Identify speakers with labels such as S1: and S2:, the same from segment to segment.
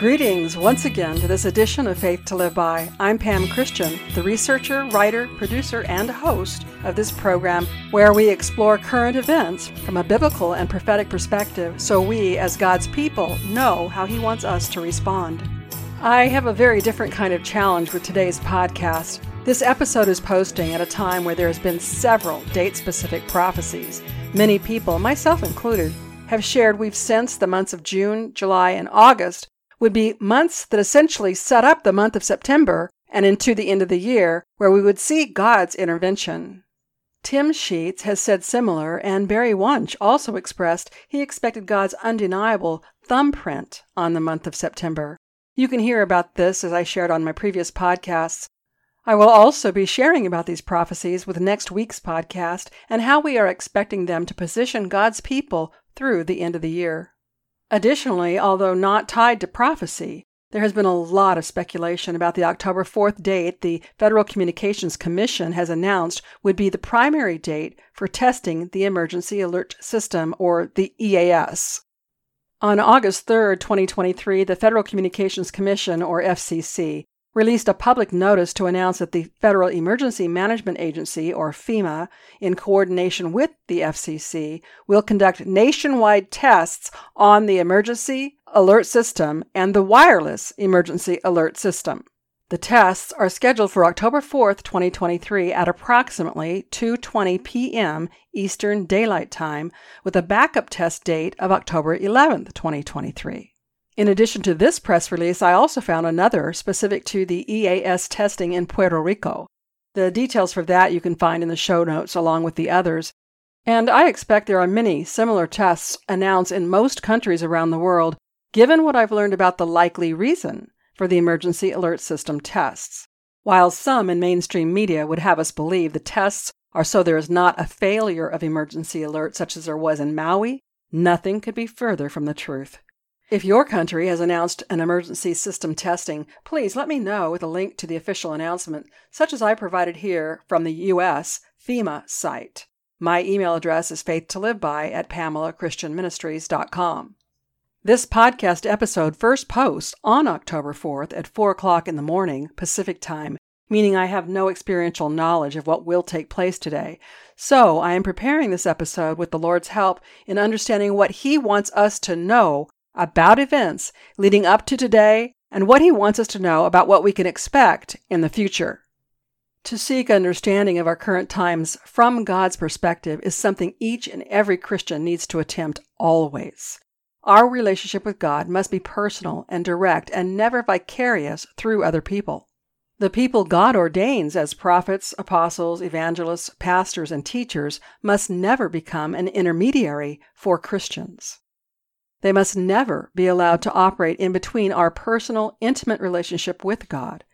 S1: Greetings once again to this edition of Faith to Live By. I'm Pam Christian, the researcher, writer, producer, and host of this program where we explore current events from a biblical and prophetic perspective so we, as God's people, know how He wants us to respond. I have a very different kind of challenge with today's podcast. This episode is posting at a time where there has been several date specific prophecies. Many people, myself included, have shared we've sensed the months of June, July, and August would be months that essentially set up the month of September and into the end of the year, where we would see God's intervention. Tim Sheets has said similar, and Barry Wunsch also expressed he expected God's undeniable thumbprint on the month of September. You can hear about this as I shared on my previous podcasts. I will also be sharing about these prophecies with next week's podcast and how we are expecting them to position God's people through the end of the year. Additionally, although not tied to prophecy, there has been a lot of speculation about the October 4th date the Federal Communications Commission has announced would be the primary date for testing the Emergency Alert System, or the EAS. On August 3, 2023, the Federal Communications Commission, or FCC, released a public notice to announce that the Federal Emergency Management Agency, or FEMA, in coordination with the FCC, will conduct nationwide tests on the emergency alert system and the wireless emergency alert system. The tests are scheduled for October 4th, 2023 at approximately 2:20 p.m. Eastern Daylight Time with a backup test date of October 11th, 2023. In addition to this press release, I also found another specific to the EAS testing in Puerto Rico. The details for that you can find in the show notes along with the others. And I expect there are many similar tests announced in most countries around the world, given what I've learned about the likely reason for the emergency alert system tests. While some in mainstream media would have us believe the tests are so there is not a failure of emergency alert such as there was in Maui, nothing could be further from the truth. If your country has announced an emergency system testing, please let me know with a link to the official announcement, such as I provided here from the U.S. FEMA site. My email address is faithtoliveby at pamelachristianministries.com. This podcast episode first posts on October 4th at 4 o'clock in the morning Pacific Time, meaning I have no experiential knowledge of what will take place today. So I am preparing this episode with the Lord's help in understanding what He wants us to know about events leading up to today and what he wants us to know about what we can expect in the future. To seek understanding of our current times from God's perspective is something each and every Christian needs to attempt always. Our relationship with God must be personal and direct and never vicarious through other people. The people God ordains as prophets, apostles, evangelists, pastors, and teachers must never become an intermediary for Christians. They must never be allowed to operate in between our personal, intimate relationship with God.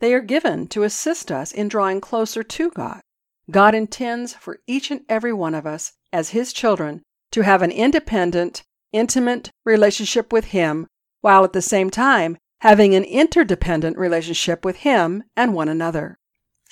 S1: They are given to assist us in drawing closer to God. God intends for each and every one of us, as His children, to have an independent, intimate relationship with Him, while at the same time having an interdependent relationship with Him and one another.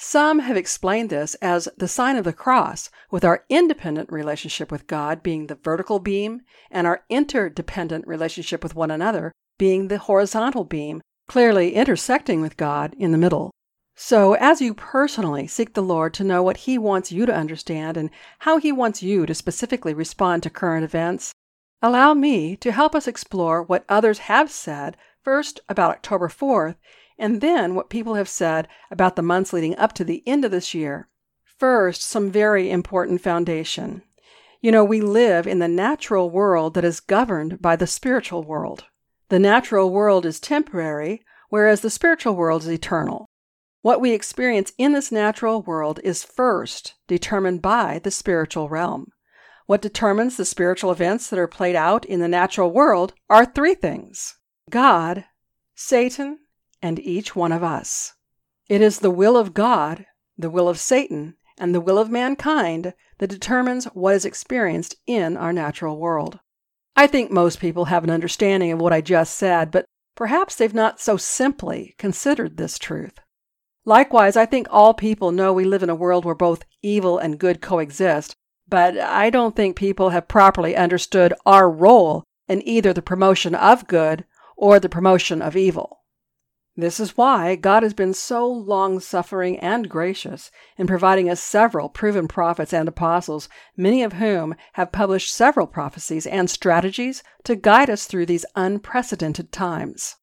S1: Some have explained this as the sign of the cross, with our independent relationship with God being the vertical beam and our interdependent relationship with one another being the horizontal beam, clearly intersecting with God in the middle. So, as you personally seek the Lord to know what He wants you to understand and how He wants you to specifically respond to current events, allow me to help us explore what others have said first about October 4th and then what people have said about the months leading up to the end of this year. First, some very important foundation. You know, we live in the natural world that is governed by the spiritual world. The natural world is temporary, whereas the spiritual world is eternal. What we experience in this natural world is first determined by the spiritual realm. What determines the spiritual events that are played out in the natural world are three things God, Satan, and each one of us. It is the will of God, the will of Satan, and the will of mankind that determines what is experienced in our natural world. I think most people have an understanding of what I just said, but perhaps they've not so simply considered this truth. Likewise, I think all people know we live in a world where both evil and good coexist, but I don't think people have properly understood our role in either the promotion of good or the promotion of evil. This is why God has been so long suffering and gracious in providing us several proven prophets and apostles, many of whom have published several prophecies and strategies to guide us through these unprecedented times.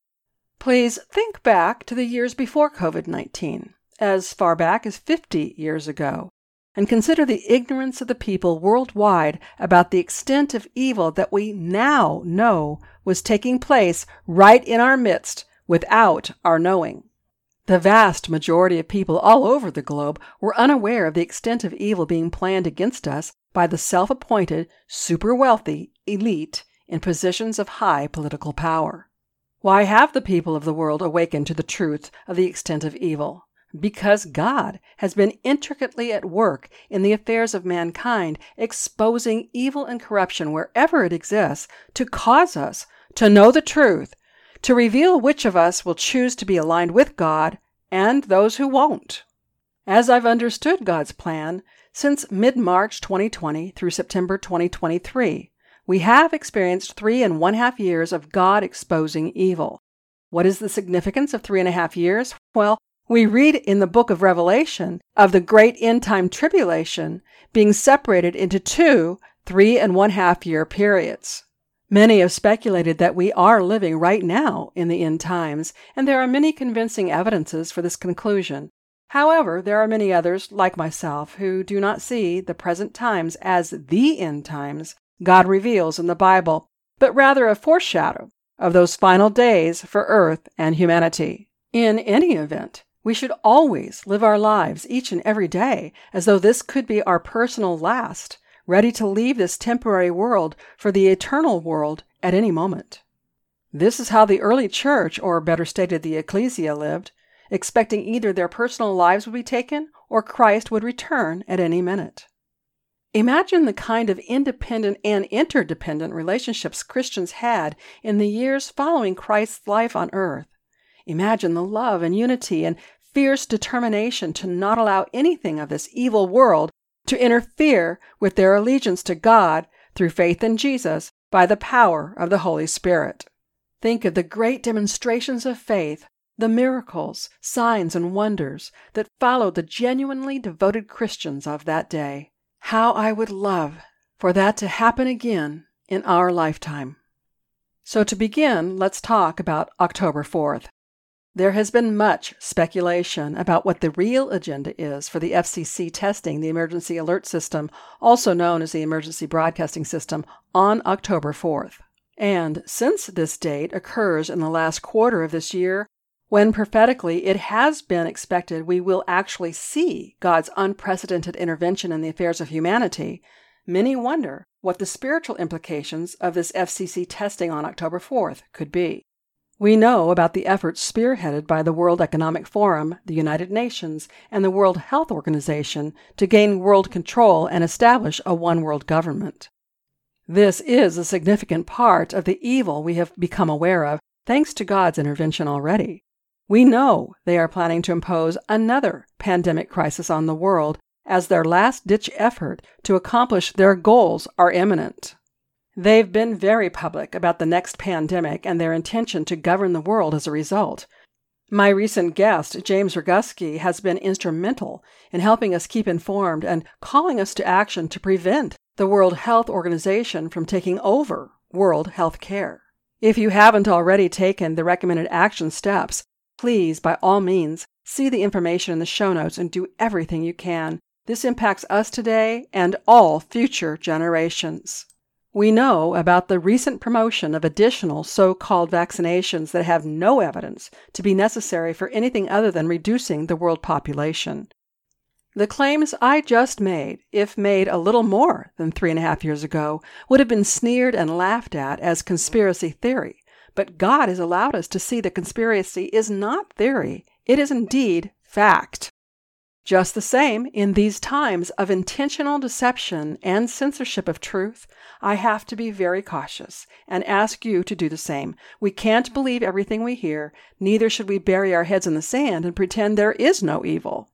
S1: Please think back to the years before COVID 19, as far back as 50 years ago, and consider the ignorance of the people worldwide about the extent of evil that we now know was taking place right in our midst without our knowing. The vast majority of people all over the globe were unaware of the extent of evil being planned against us by the self appointed, super wealthy elite in positions of high political power. Why have the people of the world awakened to the truth of the extent of evil? Because God has been intricately at work in the affairs of mankind, exposing evil and corruption wherever it exists to cause us to know the truth to reveal which of us will choose to be aligned with God and those who won't. As I've understood God's plan, since mid March 2020 through September 2023, we have experienced three and one half years of God exposing evil. What is the significance of three and a half years? Well, we read in the book of Revelation of the great end time tribulation being separated into two three and one half year periods. Many have speculated that we are living right now in the end times, and there are many convincing evidences for this conclusion. However, there are many others, like myself, who do not see the present times as the end times God reveals in the Bible, but rather a foreshadow of those final days for earth and humanity. In any event, we should always live our lives each and every day as though this could be our personal last ready to leave this temporary world for the eternal world at any moment. This is how the early church, or better stated, the ecclesia, lived, expecting either their personal lives would be taken or Christ would return at any minute. Imagine the kind of independent and interdependent relationships Christians had in the years following Christ's life on earth. Imagine the love and unity and fierce determination to not allow anything of this evil world to interfere with their allegiance to God through faith in Jesus by the power of the Holy Spirit. Think of the great demonstrations of faith, the miracles, signs, and wonders that followed the genuinely devoted Christians of that day. How I would love for that to happen again in our lifetime. So, to begin, let's talk about October 4th. There has been much speculation about what the real agenda is for the FCC testing the Emergency Alert System, also known as the Emergency Broadcasting System, on October 4th. And since this date occurs in the last quarter of this year, when prophetically it has been expected we will actually see God's unprecedented intervention in the affairs of humanity, many wonder what the spiritual implications of this FCC testing on October 4th could be. We know about the efforts spearheaded by the World Economic Forum, the United Nations, and the World Health Organization to gain world control and establish a one world government. This is a significant part of the evil we have become aware of, thanks to God's intervention already. We know they are planning to impose another pandemic crisis on the world as their last ditch effort to accomplish their goals are imminent. They've been very public about the next pandemic and their intention to govern the world as a result. My recent guest, James Roguski, has been instrumental in helping us keep informed and calling us to action to prevent the World Health Organization from taking over world health care. If you haven't already taken the recommended action steps, please, by all means, see the information in the show notes and do everything you can. This impacts us today and all future generations. We know about the recent promotion of additional so called vaccinations that have no evidence to be necessary for anything other than reducing the world population. The claims I just made, if made a little more than three and a half years ago, would have been sneered and laughed at as conspiracy theory. But God has allowed us to see that conspiracy is not theory, it is indeed fact. Just the same, in these times of intentional deception and censorship of truth, I have to be very cautious and ask you to do the same. We can't believe everything we hear, neither should we bury our heads in the sand and pretend there is no evil.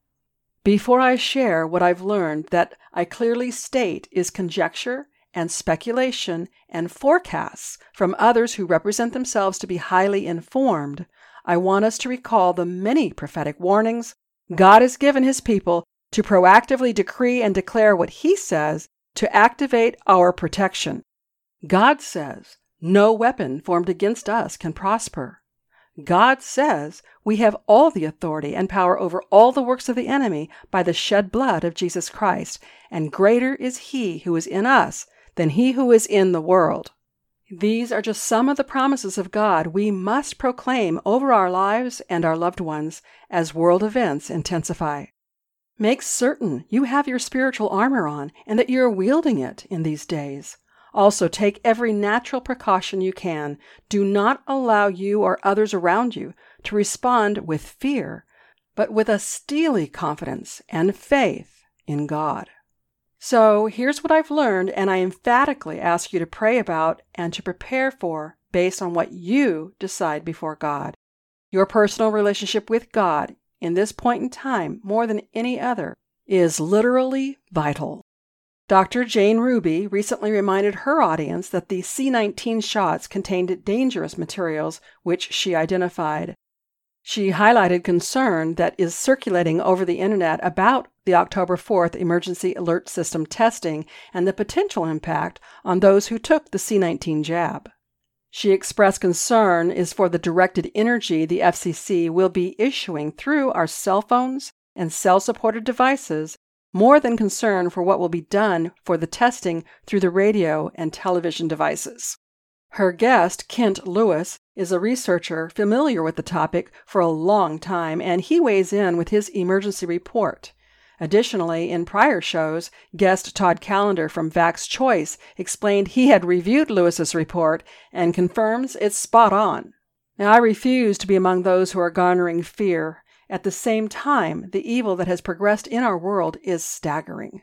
S1: Before I share what I've learned that I clearly state is conjecture and speculation and forecasts from others who represent themselves to be highly informed, I want us to recall the many prophetic warnings God has given His people to proactively decree and declare what He says to activate our protection. God says, No weapon formed against us can prosper. God says we have all the authority and power over all the works of the enemy by the shed blood of Jesus Christ, and greater is He who is in us than he who is in the world. These are just some of the promises of God we must proclaim over our lives and our loved ones as world events intensify. Make certain you have your spiritual armor on and that you are wielding it in these days. Also, take every natural precaution you can. Do not allow you or others around you to respond with fear, but with a steely confidence and faith in God. So, here's what I've learned, and I emphatically ask you to pray about and to prepare for based on what you decide before God. Your personal relationship with God in this point in time, more than any other, is literally vital. Dr. Jane Ruby recently reminded her audience that the C 19 shots contained dangerous materials which she identified. She highlighted concern that is circulating over the internet about the October 4th emergency alert system testing and the potential impact on those who took the C 19 jab. She expressed concern is for the directed energy the FCC will be issuing through our cell phones and cell supported devices more than concern for what will be done for the testing through the radio and television devices. Her guest, Kent Lewis, is a researcher familiar with the topic for a long time, and he weighs in with his emergency report. Additionally, in prior shows, guest Todd Callender from Vax Choice explained he had reviewed Lewis's report and confirms it's spot on. Now, I refuse to be among those who are garnering fear at the same time, the evil that has progressed in our world is staggering.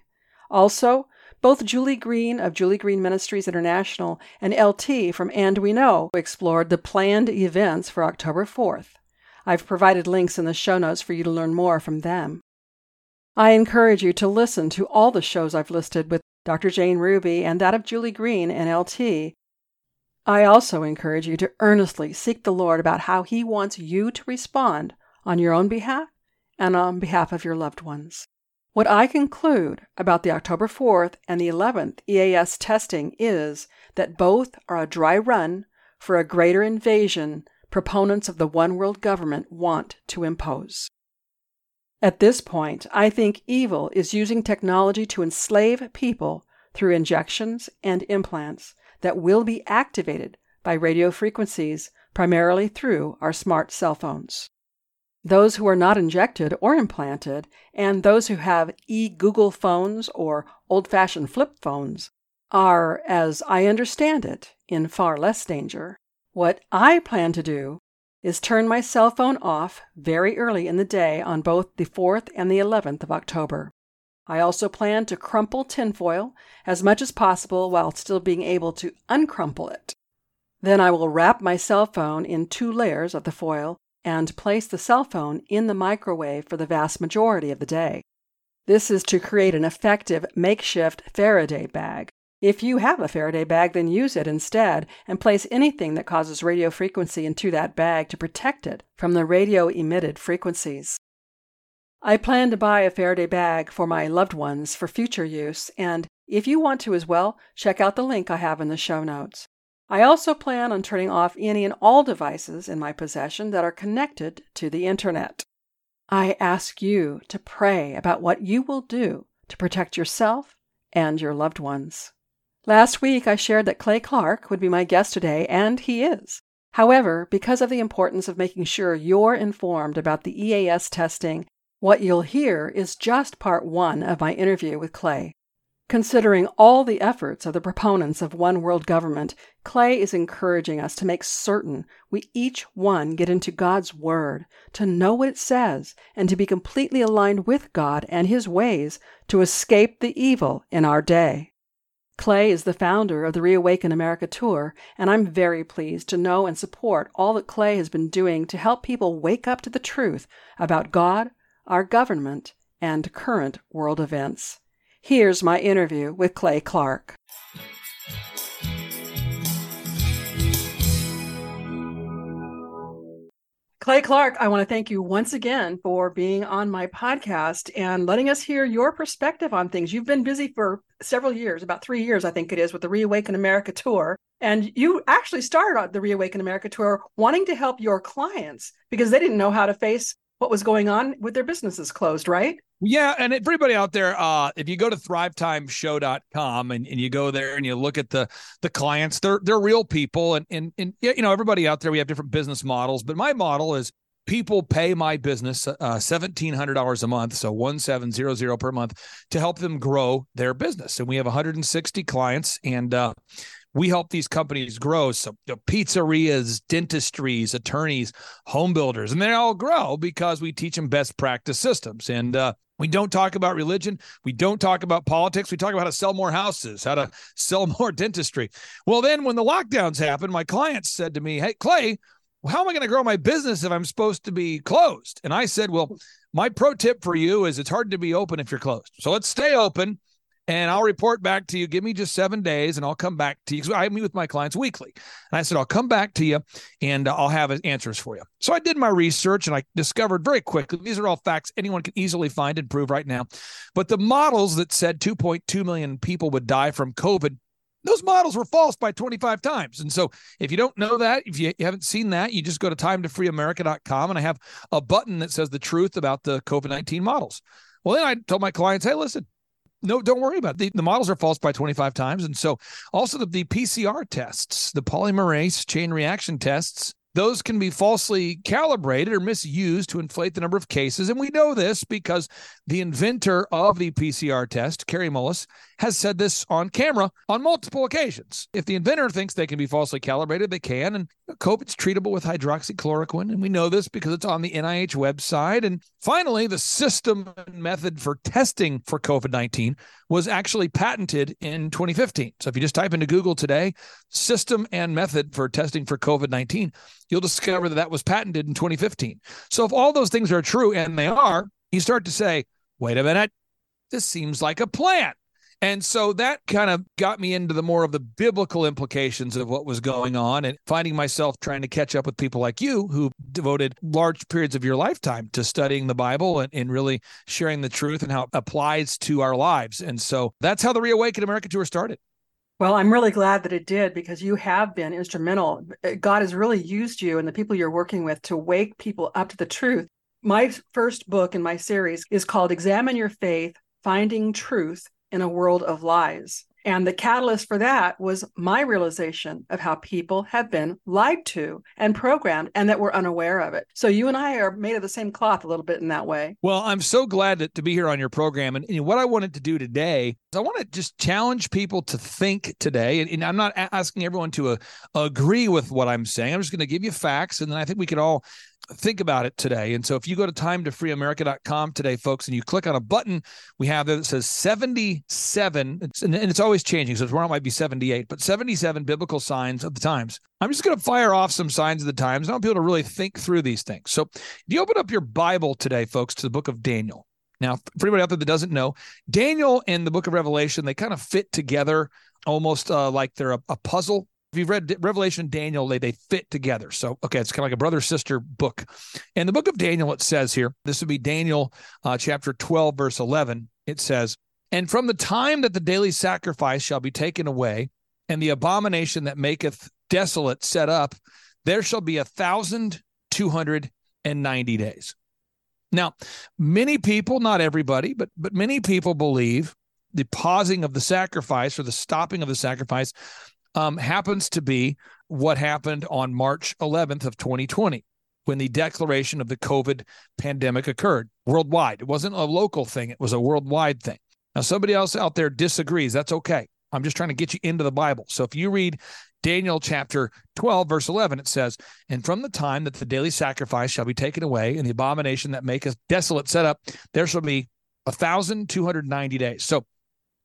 S1: Also, both Julie Green of Julie Green Ministries International and LT from And We Know explored the planned events for October 4th. I've provided links in the show notes for you to learn more from them. I encourage you to listen to all the shows I've listed with Dr. Jane Ruby and that of Julie Green and LT. I also encourage you to earnestly seek the Lord about how He wants you to respond on your own behalf and on behalf of your loved ones. What I conclude about the October 4th and the 11th EAS testing is that both are a dry run for a greater invasion proponents of the one world government want to impose. At this point, I think evil is using technology to enslave people through injections and implants that will be activated by radio frequencies, primarily through our smart cell phones. Those who are not injected or implanted, and those who have e Google phones or old fashioned flip phones, are, as I understand it, in far less danger. What I plan to do is turn my cell phone off very early in the day on both the 4th and the 11th of October. I also plan to crumple tinfoil as much as possible while still being able to uncrumple it. Then I will wrap my cell phone in two layers of the foil and place the cell phone in the microwave for the vast majority of the day. This is to create an effective makeshift Faraday bag. If you have a Faraday bag, then use it instead and place anything that causes radio frequency into that bag to protect it from the radio emitted frequencies. I plan to buy a Faraday bag for my loved ones for future use, and if you want to as well, check out the link I have in the show notes. I also plan on turning off any and all devices in my possession that are connected to the internet. I ask you to pray about what you will do to protect yourself and your loved ones. Last week, I shared that Clay Clark would be my guest today, and he is. However, because of the importance of making sure you're informed about the EAS testing, what you'll hear is just part one of my interview with Clay. Considering all the efforts of the proponents of one world government, Clay is encouraging us to make certain we each one get into God's Word, to know what it says, and to be completely aligned with God and His ways to escape the evil in our day. Clay is the founder of the Reawaken America Tour, and I'm very pleased to know and support all that Clay has been doing to help people wake up to the truth about God, our government, and current world events. Here's my interview with Clay Clark. Clay Clark, I want to thank you once again for being on my podcast and letting us hear your perspective on things. You've been busy for several years, about three years, I think it is, with the Reawaken America Tour. And you actually started the Reawaken America Tour wanting to help your clients because they didn't know how to face what was going on with their businesses closed, right?
S2: Yeah, and everybody out there, uh, if you go to thrivetimeshow.com and, and you go there and you look at the the clients, they're they're real people and and and you know, everybody out there we have different business models, but my model is people pay my business uh, $1700 a month so 1700 per month to help them grow their business and we have 160 clients and uh, we help these companies grow. So you know, pizzerias, dentistries, attorneys, home builders, and they all grow because we teach them best practice systems. And uh, we don't talk about religion. We don't talk about politics. We talk about how to sell more houses, how to sell more dentistry. Well, then when the lockdowns happened, my clients said to me, Hey, Clay, how am I going to grow my business if I'm supposed to be closed? And I said, Well, my pro tip for you is it's hard to be open if you're closed. So let's stay open and I'll report back to you. Give me just seven days and I'll come back to you. I meet with my clients weekly. And I said, I'll come back to you and uh, I'll have answers for you. So I did my research and I discovered very quickly these are all facts anyone can easily find and prove right now. But the models that said 2.2 million people would die from COVID those models were false by 25 times. And so if you don't know that, if you, haven't seen that, you just go to timetofreeamerica.com and I have a button that says the truth about the COVID 19 models. Well, then I told my clients, hey, listen, no, don't worry about it. The, the models are false by 25 times. And so also the, the PCR tests, the polymerase chain reaction tests, those can be falsely calibrated or misused to inflate the number of cases. And we know this because the inventor of the PCR test, Kary Mullis, has said this on camera on multiple occasions. If the inventor thinks they can be falsely calibrated, they can. And COVID's treatable with hydroxychloroquine. And we know this because it's on the NIH website. And finally, the system and method for testing for COVID 19 was actually patented in 2015. So if you just type into Google today, system and method for testing for COVID 19, you'll discover that that was patented in 2015. So if all those things are true, and they are, you start to say, wait a minute, this seems like a plan. And so that kind of got me into the more of the biblical implications of what was going on and finding myself trying to catch up with people like you who devoted large periods of your lifetime to studying the Bible and, and really sharing the truth and how it applies to our lives. And so that's how the Reawaken America Tour started.
S1: Well, I'm really glad that it did because you have been instrumental. Eh, God has really used you and the people you're working with to wake people up to the truth. My first book in my series is called Examine Your Faith Finding Truth in a world of lies. And the catalyst for that was my realization of how people have been lied to and programmed and that we're unaware of it. So you and I are made of the same cloth a little bit in that way.
S2: Well, I'm so glad to, to be here on your program. And, and, what I wanted to do today is I want to just challenge people to think today. And, and I'm not asking everyone to uh, agree with what I'm saying. I'm just going to give you facts. And then I think we could all think about it today. And so if you go to timetofreeamerica.com today, folks, and you click on a button we have there that says 77, it's, and it's always changing. So tomorrow might be 78, but 77 biblical signs of the times. I'm just going to fire off some signs of the times. I want people to really think through these things. So if you open up your Bible today, folks, to the book of Daniel. Now, for anybody out there that doesn't know, Daniel and the book of Revelation, they kind of fit together almost uh, like they're a, a puzzle if you've read Revelation, Daniel, they they fit together. So okay, it's kind of like a brother sister book. And the book of Daniel, it says here, this would be Daniel uh, chapter twelve, verse eleven. It says, "And from the time that the daily sacrifice shall be taken away, and the abomination that maketh desolate set up, there shall be a thousand two hundred and ninety days." Now, many people, not everybody, but but many people believe the pausing of the sacrifice or the stopping of the sacrifice um, happens to be what happened on March 11th of 2020 when the declaration of the COVID pandemic occurred worldwide. It wasn't a local thing, it was a worldwide thing. Now, somebody else out there disagrees. That's okay. I'm just trying to get you into the Bible. So if you read Daniel chapter 12, verse 11, it says, And from the time that the daily sacrifice shall be taken away, and the abomination that maketh desolate set up, there shall be a thousand two hundred ninety days. So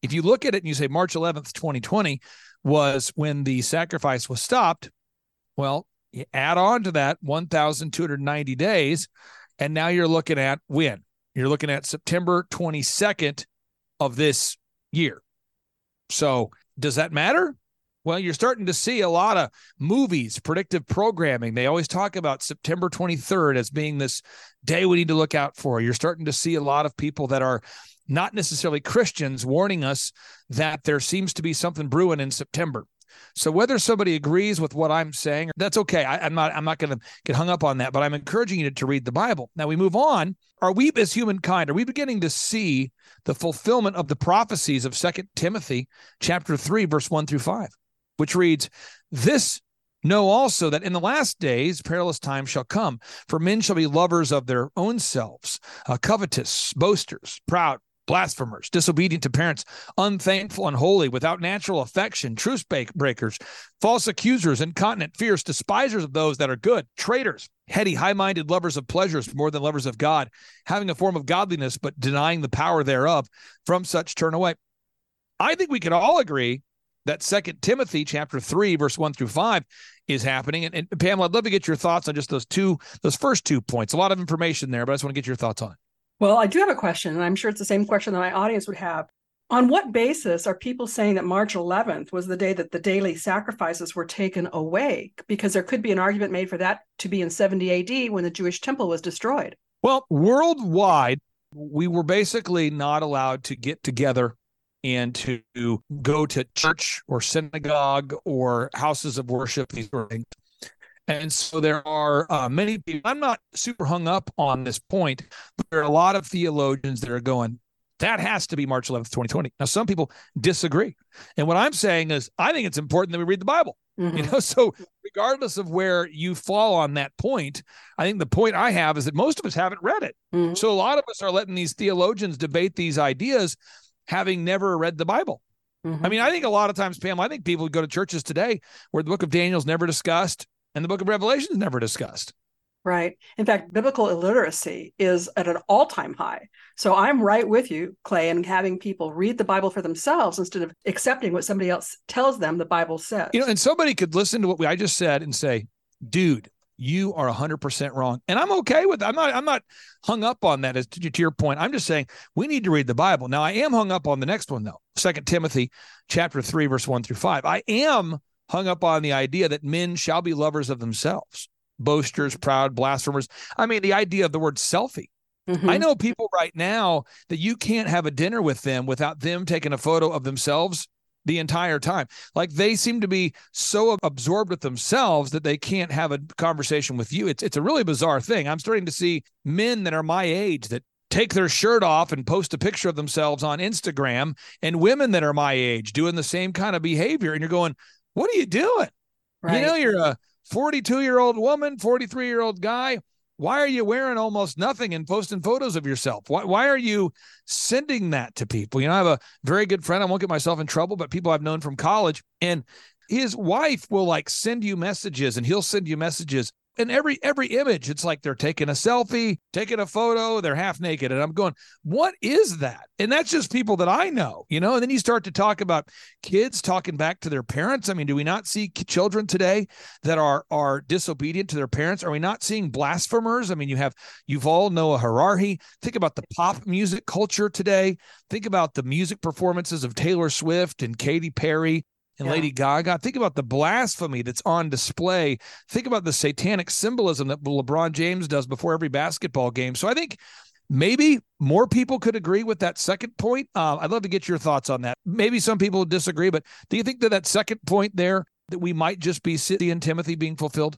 S2: if you look at it and you say March 11th, 2020, was when the sacrifice was stopped. Well, you add on to that 1,290 days, and now you're looking at when? You're looking at September 22nd of this year. So, does that matter? Well, you're starting to see a lot of movies, predictive programming. They always talk about September 23rd as being this day we need to look out for. You're starting to see a lot of people that are not necessarily Christians warning us that there seems to be something brewing in September. So whether somebody agrees with what I'm saying, that's okay. I, am not I'm not going to get hung up on that, but I'm encouraging you to, to read the Bible. Now we move on. Are we as humankind, are we beginning to see the fulfillment of the prophecies of Second Timothy chapter 3, verse 1 through 5, which reads, This Know also that in the last days perilous times shall come, for men shall be lovers of their own selves, uh, covetous, boasters, proud, blasphemers, disobedient to parents, unthankful, unholy, without natural affection, truce breakers, false accusers, incontinent, fierce, despisers of those that are good, traitors, heady, high minded, lovers of pleasures more than lovers of God, having a form of godliness, but denying the power thereof. From such turn away. I think we could all agree that second timothy chapter 3 verse 1 through 5 is happening and, and pamela i'd love to get your thoughts on just those two those first two points a lot of information there but i just want to get your thoughts on it
S1: well, I do have a question, and I'm sure it's the same question that my audience would have. On what basis are people saying that March 11th was the day that the daily sacrifices were taken away? Because there could be an argument made for that to be in 70 AD when the Jewish temple was destroyed.
S2: Well, worldwide, we were basically not allowed to get together and to go to church or synagogue or houses of worship, these things. And so there are uh, many people, I'm not super hung up on this point, but there are a lot of theologians that are going, that has to be March 11th, 2020. Now, some people disagree. And what I'm saying is, I think it's important that we read the Bible. Mm-hmm. You know, so regardless of where you fall on that point, I think the point I have is that most of us haven't read it. Mm-hmm. So a lot of us are letting these theologians debate these ideas, having never read the Bible. Mm-hmm. I mean, I think a lot of times, Pam, I think people go to churches today where the book of Daniel is never discussed and the book of Revelation is never discussed.
S1: Right. In fact, biblical illiteracy is at an all time high. So I'm right with you, Clay, in having people read the Bible for themselves instead of accepting what somebody else tells them the Bible says.
S2: You know, and somebody could listen to what I just said and say, dude, you are 100% wrong and i'm okay with that i'm not i'm not hung up on that as to, to, your point i'm just saying we need to read the bible now i am hung up on the next one though second timothy chapter 3 verse 1 through 5 i am hung up on the idea that men shall be lovers of themselves, boasters, proud, blasphemers. I mean, the idea of the word selfie. Mm-hmm. I know people right now that you can't have a dinner with them without them taking a photo of themselves the entire time. Like they seem to be so absorbed with themselves that they can't have a conversation with you. It's it's a really bizarre thing. I'm starting to see men that are my age that take their shirt off and post a picture of themselves on Instagram and women that are my age doing the same kind of behavior and you're going, what are you doing? Right. You know, you're a 42 year old woman, 43 year old guy. Why are you wearing almost nothing and posting photos of yourself? Why, why are you sending that to people? You know, I have a very good friend. I won't get myself in trouble, but people I've known from college, and his wife will like send you messages and he'll send you messages and every every image it's like they're taking a selfie taking a photo they're half naked. And i'm going what is that? And that's just people that i know you know? And then you start to talk about kids talking back to their parents. I mean do we not see children today that are are disobedient to their parents? Are we not seeing blasphemers? I mean you have Yuval Noah Harari think about the pop music culture today. Think about the music performances of taylor swift and katy perry and yeah. Lady Gaga. Think about the blasphemy that's on display. Think about the satanic symbolism that LeBron James does before every basketball game. So I think maybe more people could agree with that second point. Uh, I'd love to get your thoughts on that. Maybe some people disagree, but do you think that that second point there that we might just be seeing Timothy being fulfilled?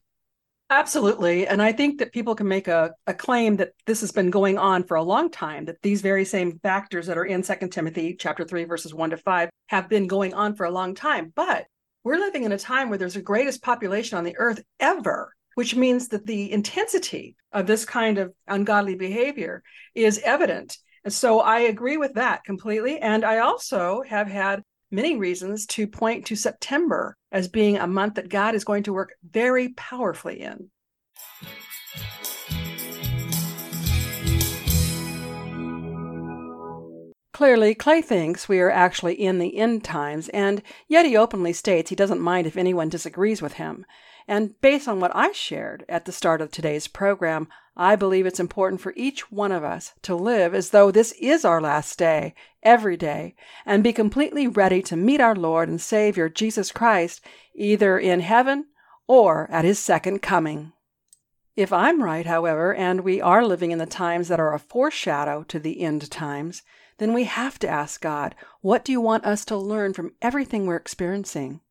S1: Absolutely. And I think that people can make a, a claim that this has been going on for a long time, that these very same factors that are in Second Timothy chapter 3, verses 1 to 5 have been going on for a long time. But we're living in a time where there's the greatest population on the earth ever, which means that the intensity of this kind of ungodly behavior is evident. And so I agree with that completely. And I also have had many reasons to point to September as being a month that God is going to work very powerfully in. Clearly, Clay thinks we are actually in the end times, and yet he openly states he doesn't mind if anyone disagrees with him. And based on what I shared at the start of today's program, I believe it's important for each one of us to live as though this is our last day, every day, and be completely ready to meet our Lord and Savior Jesus Christ either in heaven or at his second coming. If I'm right, however, and we are living in the times that are a foreshadow to the end times, then we have to ask God, what do you want us to learn from everything we're experiencing?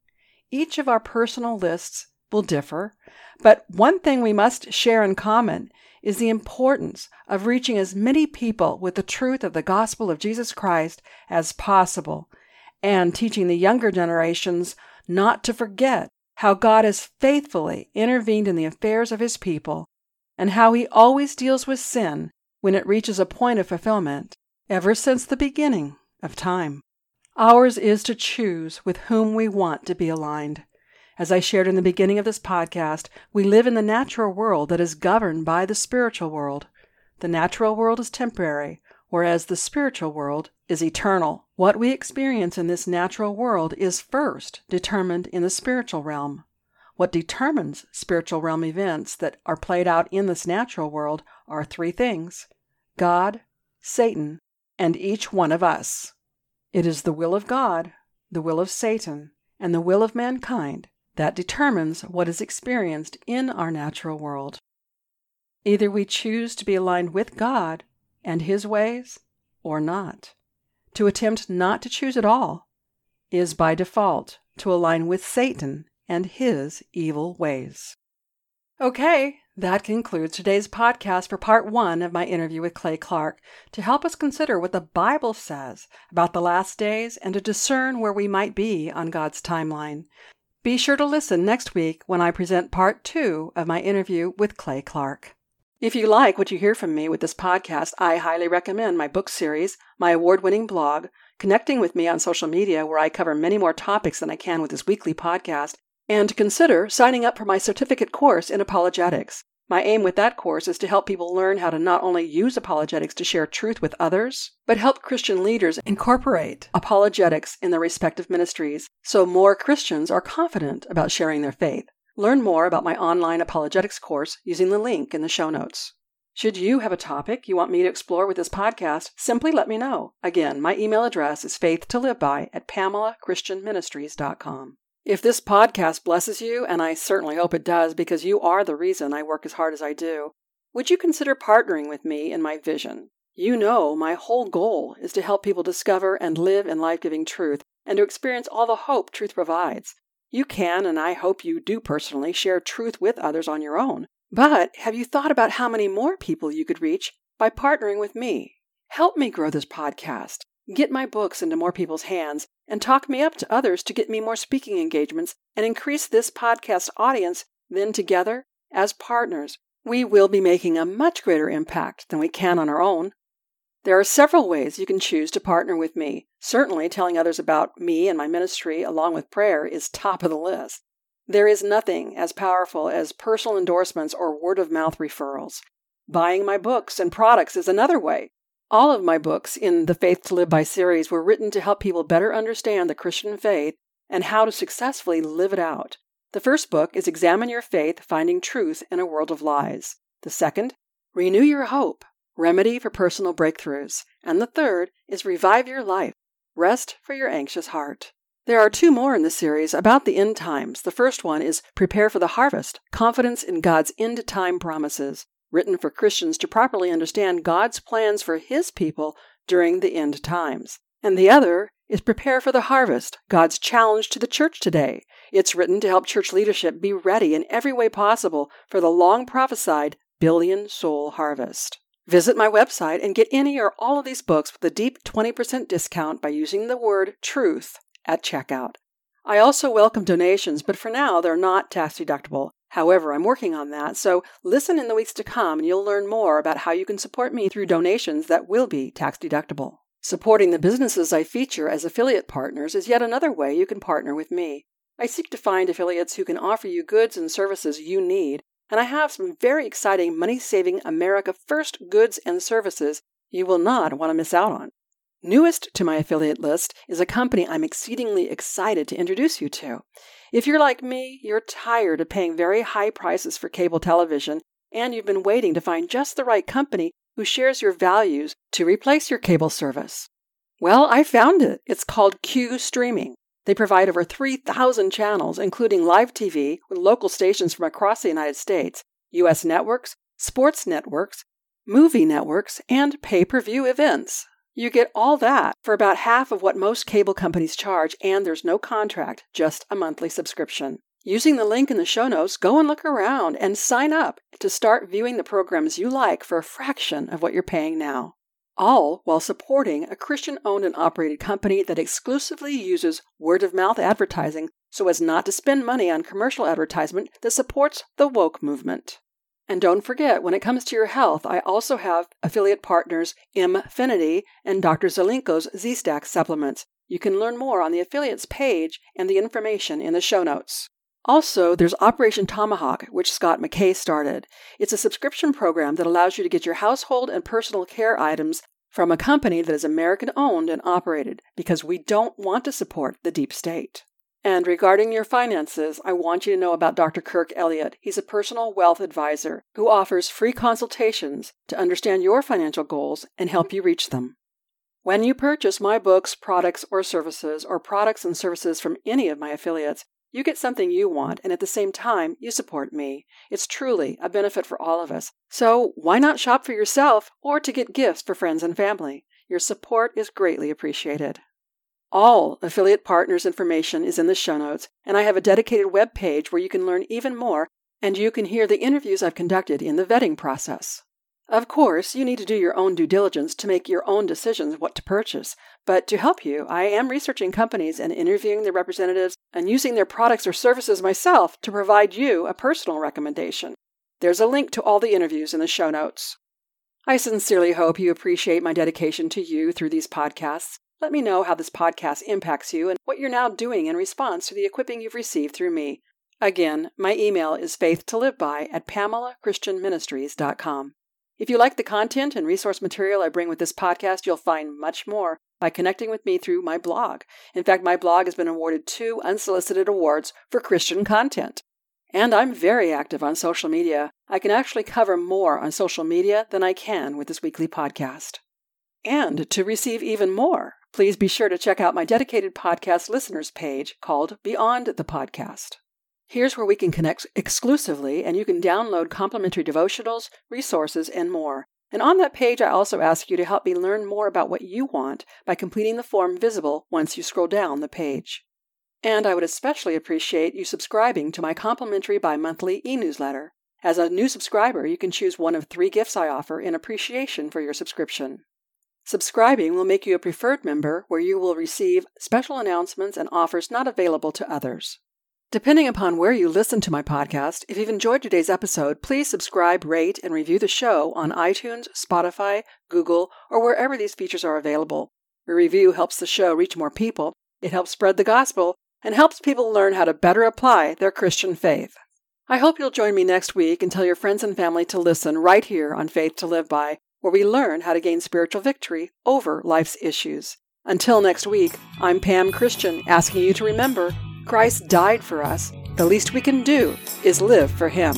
S1: Each of our personal lists will differ, but one thing we must share in common is the importance of reaching as many people with the truth of the gospel of Jesus Christ as possible and teaching the younger generations not to forget how God has faithfully intervened in the affairs of his people and how he always deals with sin when it reaches a point of fulfillment ever since the beginning of time. Ours is to choose with whom we want to be aligned. As I shared in the beginning of this podcast, we live in the natural world that is governed by the spiritual world. The natural world is temporary, whereas the spiritual world is eternal. What we experience in this natural world is first determined in the spiritual realm. What determines spiritual realm events that are played out in this natural world are three things God, Satan, and each one of us. It is the will of God, the will of Satan, and the will of mankind that determines what is experienced in our natural world. Either we choose to be aligned with God and His ways or not. To attempt not to choose at all is by default to align with Satan and his evil ways. Okay, that concludes today's podcast for part one of my interview with Clay Clark to help us consider what the Bible says about the last days and to discern where we might be on God's timeline. Be sure to listen next week when I present part two of my interview with Clay Clark. If you like what you hear from me with this podcast, I highly recommend my book series, my award winning blog, connecting with me on social media where I cover many more topics than I can with this weekly podcast, and consider signing up for my certificate course in apologetics. My aim with that course is to help people learn how to not only use apologetics to share truth with others, but help Christian leaders incorporate apologetics in their respective ministries so more Christians are confident about sharing their faith. Learn more about my online apologetics course using the link in the show notes. Should you have a topic you want me to explore with this podcast, simply let me know. Again, my email address is faithtoliveby at pamelachristianministries.com. If this podcast blesses you, and I certainly hope it does because you are the reason I work as hard as I do, would you consider partnering with me in my vision? You know, my whole goal is to help people discover and live in life giving truth and to experience all the hope truth provides. You can, and I hope you do personally, share truth with others on your own. But have you thought about how many more people you could reach by partnering with me? Help me grow this podcast, get my books into more people's hands, and talk me up to others to get me more speaking engagements and increase this podcast audience, then together, as partners, we will be making a much greater impact than we can on our own. There are several ways you can choose to partner with me. Certainly, telling others about me and my ministry along with prayer is top of the list. There is nothing as powerful as personal endorsements or word of mouth referrals. Buying my books and products is another way. All of my books in the Faith to Live by series were written to help people better understand the Christian faith and how to successfully live it out. The first book is Examine Your Faith Finding Truth in a World of Lies. The second, Renew Your Hope Remedy for Personal Breakthroughs. And the third is Revive Your Life Rest for Your Anxious Heart. There are two more in the series about the end times. The first one is Prepare for the Harvest Confidence in God's End Time Promises written for Christians to properly understand God's plans for His people during the end times. And the other is Prepare for the Harvest God's challenge to the church today. It's written to help church leadership be ready in every way possible for the long prophesied billion soul harvest. Visit my website and get any or all of these books with a deep 20% discount by using the word truth at checkout. I also welcome donations, but for now they're not tax deductible. However, I'm working on that, so listen in the weeks to come and you'll learn more about how you can support me through donations that will be tax deductible. Supporting the businesses I feature as affiliate partners is yet another way you can partner with me. I seek to find affiliates who can offer you goods and services you need, and I have some very exciting money saving America First goods and services you will not want to miss out on. Newest to my affiliate list is a company I'm exceedingly excited to introduce you to. If you're like me, you're tired of paying very high prices for cable television, and you've been waiting to find just the right company who shares your values to replace your cable service. Well, I found it. It's called Q Streaming. They provide over 3,000 channels, including live TV with local stations from across the United States, U.S. networks, sports networks, movie networks, and pay per view events. You get all that for about half of what most cable companies charge, and there's no contract, just a monthly subscription. Using the link in the show notes, go and look around and sign up to start viewing the programs you like for a fraction of what you're paying now all while supporting a Christian owned and operated company that exclusively uses word of mouth advertising so as not to spend money on commercial advertisement that supports the woke movement. And don't forget, when it comes to your health, I also have affiliate partners Mfinity and Dr. Zelenko's Z-Stack supplements. You can learn more on the affiliates page and the information in the show notes. Also, there's Operation Tomahawk, which Scott McKay started. It's a subscription program that allows you to get your household and personal care items from a company that is American owned and operated because we don't want to support the deep state. And regarding your finances, I want you to know about Dr. Kirk Elliott. He's a personal wealth advisor who offers free consultations to understand your financial goals and help you reach them. When you purchase my books, products, or services, or products and services from any of my affiliates, you get something you want, and at the same time, you support me. It's truly a benefit for all of us. So why not shop for yourself or to get gifts for friends and family? Your support is greatly appreciated. All affiliate partners information is in the show notes, and I have a dedicated web page where you can learn even more and you can hear the interviews I've conducted in the vetting process. Of course, you need to do your own due diligence to make your own decisions what to purchase. But to help you, I am researching companies and interviewing their representatives and using their products or services myself to provide you a personal recommendation. There's a link to all the interviews in the show notes. I sincerely hope you appreciate my dedication to you through these podcasts. Let me know how this podcast impacts you and what you're now doing in response to the equipping you've received through me. Again, my email is faithtoliveby at pamelachristianministries.com. If you like the content and resource material I bring with this podcast, you'll find much more by connecting with me through my blog. In fact, my blog has been awarded two unsolicited awards for Christian content. And I'm very active on social media. I can actually cover more on social media than I can with this weekly podcast. And to receive even more, please be sure to check out my dedicated podcast listeners page called Beyond the Podcast. Here's where we can connect exclusively, and you can download complimentary devotionals, resources, and more. And on that page, I also ask you to help me learn more about what you want by completing the form visible once you scroll down the page. And I would especially appreciate you subscribing to my complimentary bi monthly e newsletter. As a new subscriber, you can choose one of three gifts I offer in appreciation for your subscription. Subscribing will make you a preferred member where you will receive special announcements and offers not available to others. Depending upon where you listen to my podcast, if you've enjoyed today's episode, please subscribe, rate, and review the show on iTunes, Spotify, Google, or wherever these features are available. A review helps the show reach more people, it helps spread the gospel, and helps people learn how to better apply their Christian faith. I hope you'll join me next week and tell your friends and family to listen right here on Faith to Live By, where we learn how to gain spiritual victory over life's issues. Until next week, I'm Pam Christian, asking you to remember Christ died for us. The least we can do is live for Him.